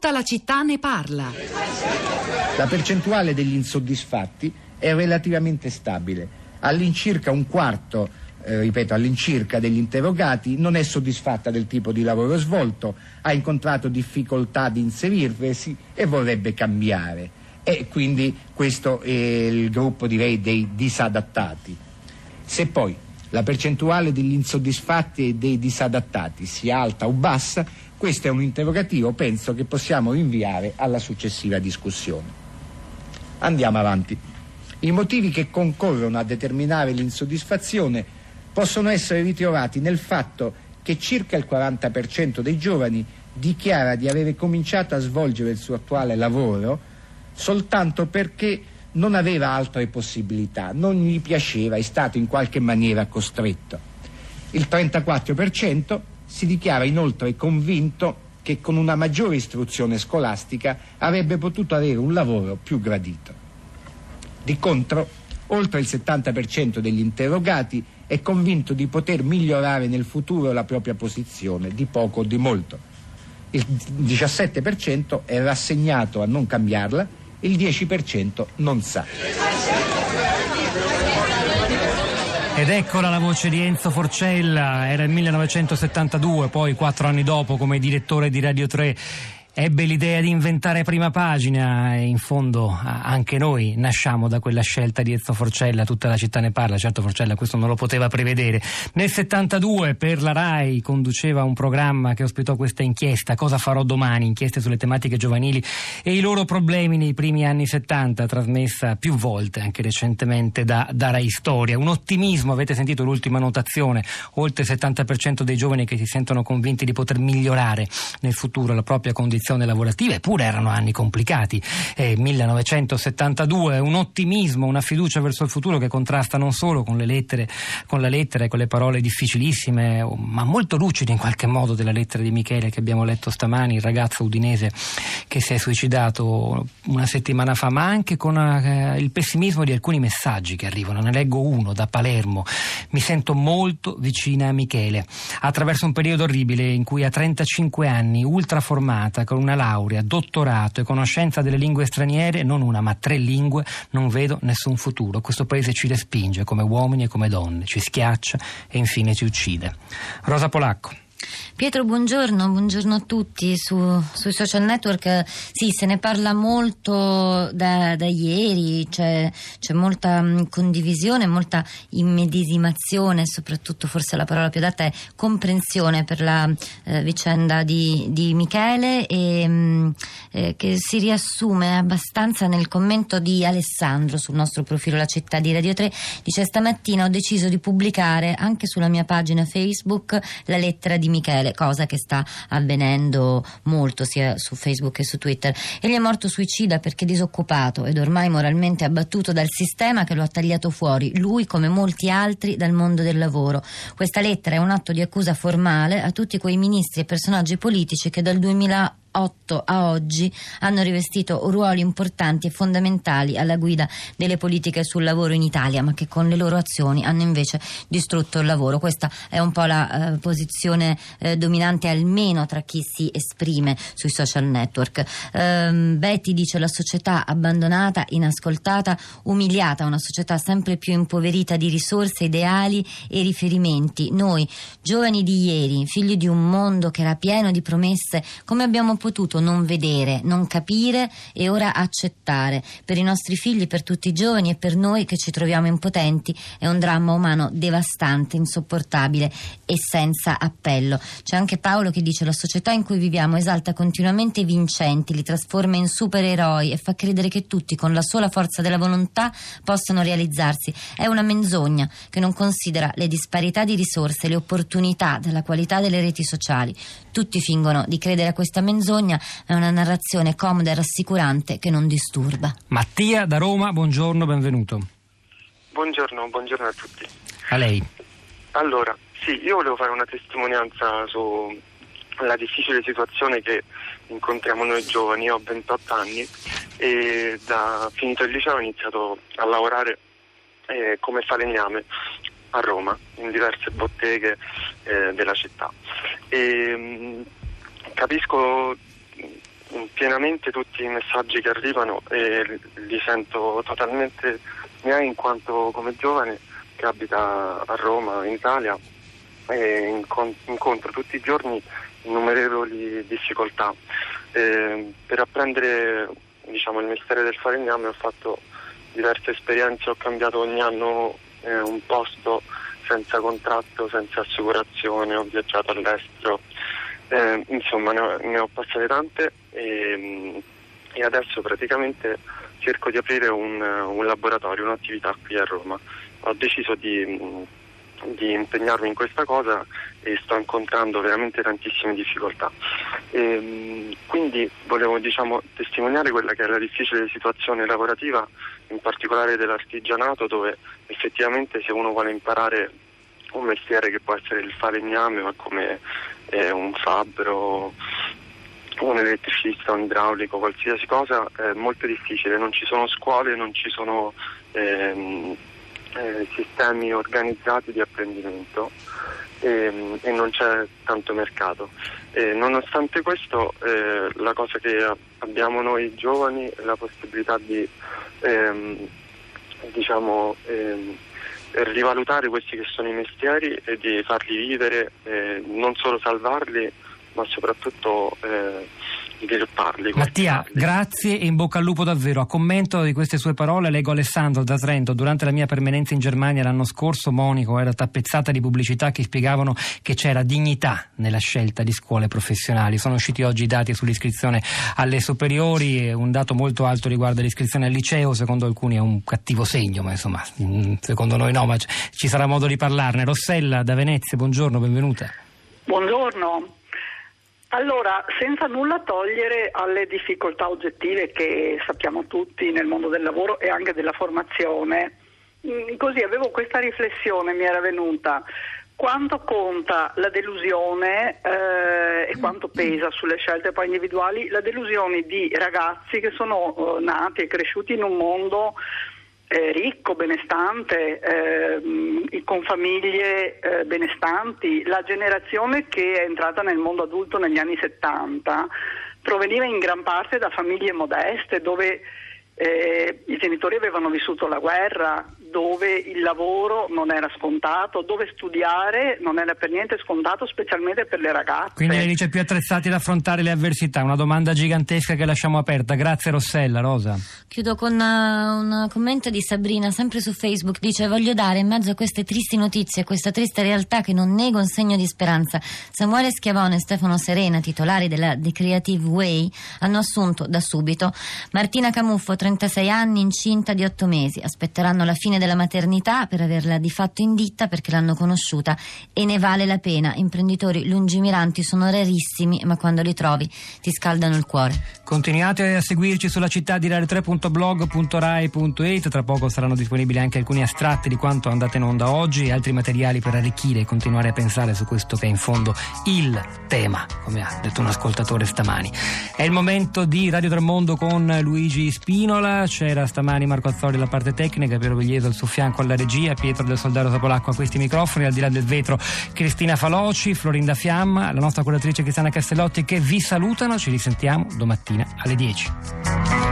Tutta la città ne parla. La percentuale degli insoddisfatti è relativamente stabile. All'incirca un quarto, eh, ripeto, all'incirca degli interrogati non è soddisfatta del tipo di lavoro svolto, ha incontrato difficoltà di inserirsi e vorrebbe cambiare. E quindi questo è il gruppo, direi, dei disadattati. Se poi la percentuale degli insoddisfatti e dei disadattati sia alta o bassa, questo è un interrogativo, penso, che possiamo rinviare alla successiva discussione. Andiamo avanti. I motivi che concorrono a determinare l'insoddisfazione possono essere ritrovati nel fatto che circa il 40% dei giovani dichiara di avere cominciato a svolgere il suo attuale lavoro soltanto perché non aveva altre possibilità, non gli piaceva, è stato in qualche maniera costretto. Il 34% si dichiara inoltre convinto che con una maggiore istruzione scolastica avrebbe potuto avere un lavoro più gradito. Di contro, oltre il 70% degli interrogati è convinto di poter migliorare nel futuro la propria posizione, di poco o di molto. Il 17% è rassegnato a non cambiarla il 10% non sa. Ed eccola la voce di Enzo Forcella, era il 1972, poi quattro anni dopo come direttore di Radio 3 ebbe l'idea di inventare prima pagina e in fondo anche noi nasciamo da quella scelta di Ezzo Forcella, tutta la città ne parla, certo Forcella questo non lo poteva prevedere. Nel 72 per la RAI conduceva un programma che ospitò questa inchiesta, Cosa farò domani, inchieste sulle tematiche giovanili e i loro problemi nei primi anni 70, trasmessa più volte anche recentemente da, da Rai Storia. Un ottimismo, avete sentito l'ultima notazione, oltre il 70% dei giovani che si sentono convinti di poter migliorare nel futuro la propria condizione condizioni lavorative, eppure erano anni complicati. Eh, 1972, un ottimismo, una fiducia verso il futuro che contrasta non solo con le lettere, con la lettera e con le parole difficilissime, ma molto lucide in qualche modo della lettera di Michele che abbiamo letto stamani, il ragazzo udinese che si è suicidato una settimana fa, ma anche con eh, il pessimismo di alcuni messaggi che arrivano. Ne leggo uno da Palermo. Mi sento molto vicina a Michele, attraverso un periodo orribile in cui a 35 anni, ultraformata, con una laurea, dottorato e conoscenza delle lingue straniere, non una ma tre lingue, non vedo nessun futuro. Questo paese ci respinge come uomini e come donne, ci schiaccia e infine ci uccide. Rosa Polacco. Pietro, buongiorno, buongiorno a tutti. Su, sui social network sì, se ne parla molto da, da ieri, c'è, c'è, molta mm, condivisione, molta immedesimazione, soprattutto forse la parola più adatta è comprensione per la eh, vicenda di, di, Michele e, mh, mm, eh, che si riassume abbastanza nel commento di Alessandro sul nostro profilo La città di Radio 3. Dice stamattina ho deciso di pubblicare anche sulla mia pagina Facebook la lettera di Michele Israele, cosa che sta avvenendo molto sia su Facebook che su Twitter. Egli è morto suicida perché disoccupato ed ormai moralmente abbattuto dal sistema che lo ha tagliato fuori, lui come molti altri dal mondo del lavoro. Questa lettera è un atto di accusa formale a tutti quei ministri e personaggi politici che dal 2000 2008 a oggi hanno rivestito ruoli importanti e fondamentali alla guida delle politiche sul lavoro in Italia, ma che con le loro azioni hanno invece distrutto il lavoro. Questa è un po' la eh, posizione eh, dominante almeno tra chi si esprime sui social network. Um, Betty dice la società abbandonata, inascoltata, umiliata, una società sempre più impoverita di risorse, ideali e riferimenti. Noi, giovani di ieri, figli di un mondo che era pieno di promesse, come abbiamo potuto non vedere, non capire e ora accettare. Per i nostri figli, per tutti i giovani e per noi che ci troviamo impotenti è un dramma umano devastante, insopportabile e senza appello. C'è anche Paolo che dice la società in cui viviamo esalta continuamente i vincenti, li trasforma in supereroi e fa credere che tutti con la sola forza della volontà possano realizzarsi. È una menzogna che non considera le disparità di risorse, le opportunità della qualità delle reti sociali. Tutti fingono di credere a questa menzogna, è una narrazione comoda e rassicurante che non disturba. Mattia da Roma, buongiorno, benvenuto. Buongiorno, buongiorno a tutti. A lei. Allora, sì, io volevo fare una testimonianza sulla difficile situazione che incontriamo noi giovani. Io ho 28 anni e da finito il liceo ho iniziato a lavorare eh, come falegname a Roma, in diverse botteghe eh, della città. E, mh, capisco pienamente tutti i messaggi che arrivano e li sento totalmente miei in quanto come giovane che abita a Roma, in Italia, e incontro tutti i giorni innumerevoli difficoltà. E per apprendere diciamo, il mestiere del falegname ho fatto diverse esperienze, ho cambiato ogni anno eh, un posto senza contratto, senza assicurazione, ho viaggiato all'estero, eh, insomma ne ho, ne ho, passate tante e, e, adesso praticamente cerco di aprire un, un, laboratorio, un'attività qui a Roma. Ho deciso di, di, impegnarmi in questa cosa e sto incontrando veramente tantissime difficoltà. E, quindi volevo diciamo, testimoniare quella che è la difficile situazione lavorativa in particolare dell'artigianato dove effettivamente se uno vuole imparare un mestiere che può essere il falegname ma come eh, un fabbro un elettricista, un idraulico, qualsiasi cosa è molto difficile, non ci sono scuole, non ci sono ehm, eh, sistemi organizzati di apprendimento e, e, non c'è tanto mercato. E nonostante questo eh, la cosa che abbiamo noi giovani è la possibilità di ehm, diciamo, ehm, rivalutare questi che sono i mestieri e di farli vivere, eh, non solo salvarli, ma soprattutto eh, svilupparli. Mattia, grazie e in bocca al lupo davvero. A commento di queste sue parole leggo Alessandro da Trento. Durante la mia permanenza in Germania l'anno scorso Monico era tappezzata di pubblicità che spiegavano che c'era dignità nella scelta di scuole professionali. Sono usciti oggi i dati sull'iscrizione alle superiori, un dato molto alto riguarda l'iscrizione al liceo, secondo alcuni è un cattivo segno, ma insomma mm, secondo noi no, ma ci sarà modo di parlarne. Rossella da Venezia, buongiorno, benvenuta. Buongiorno. Allora, senza nulla togliere alle difficoltà oggettive che sappiamo tutti nel mondo del lavoro e anche della formazione, mm, così avevo questa riflessione, mi era venuta. Quanto conta la delusione eh, e quanto pesa sulle scelte poi individuali la delusione di ragazzi che sono eh, nati e cresciuti in un mondo eh, ricco, benestante, eh, con famiglie eh, benestanti. La generazione che è entrata nel mondo adulto negli anni 70 proveniva in gran parte da famiglie modeste dove eh, i genitori avevano vissuto la guerra, dove il lavoro non era scontato, dove studiare non era per niente scontato, specialmente per le ragazze. Quindi lei dice più attrezzati ad affrontare le avversità, una domanda gigantesca che lasciamo aperta. Grazie Rossella, Rosa. Chiudo con uh, un commento di Sabrina, sempre su Facebook, dice voglio dare in mezzo a queste tristi notizie, a questa triste realtà che non nego un segno di speranza. Samuele Schiavone e Stefano Serena, titolari della The Creative Way, hanno assunto da subito Martina Camuffo, 36 anni, incinta di 8 mesi. Aspetteranno la fine della maternità per averla di fatto in ditta perché l'hanno conosciuta e ne vale la pena. Imprenditori lungimiranti sono rarissimi, ma quando li trovi ti scaldano il cuore. Continuate a seguirci sulla città di radio3.blog.rai.it, tra poco saranno disponibili anche alcuni astratti di quanto andate in onda oggi e altri materiali per arricchire e continuare a pensare su questo che è in fondo il tema, come ha detto un ascoltatore stamani. È il momento di Radio Tremondo con Luigi Spinola, c'era stamani Marco Azzori alla parte tecnica, Piero Veglieso al suo fianco alla regia, Pietro del Soldaro Topolacco a questi microfoni, al di là del vetro Cristina Faloci, Florinda Fiamma, la nostra curatrice Cristiana Castellotti che vi salutano, ci risentiamo domattina alle 10.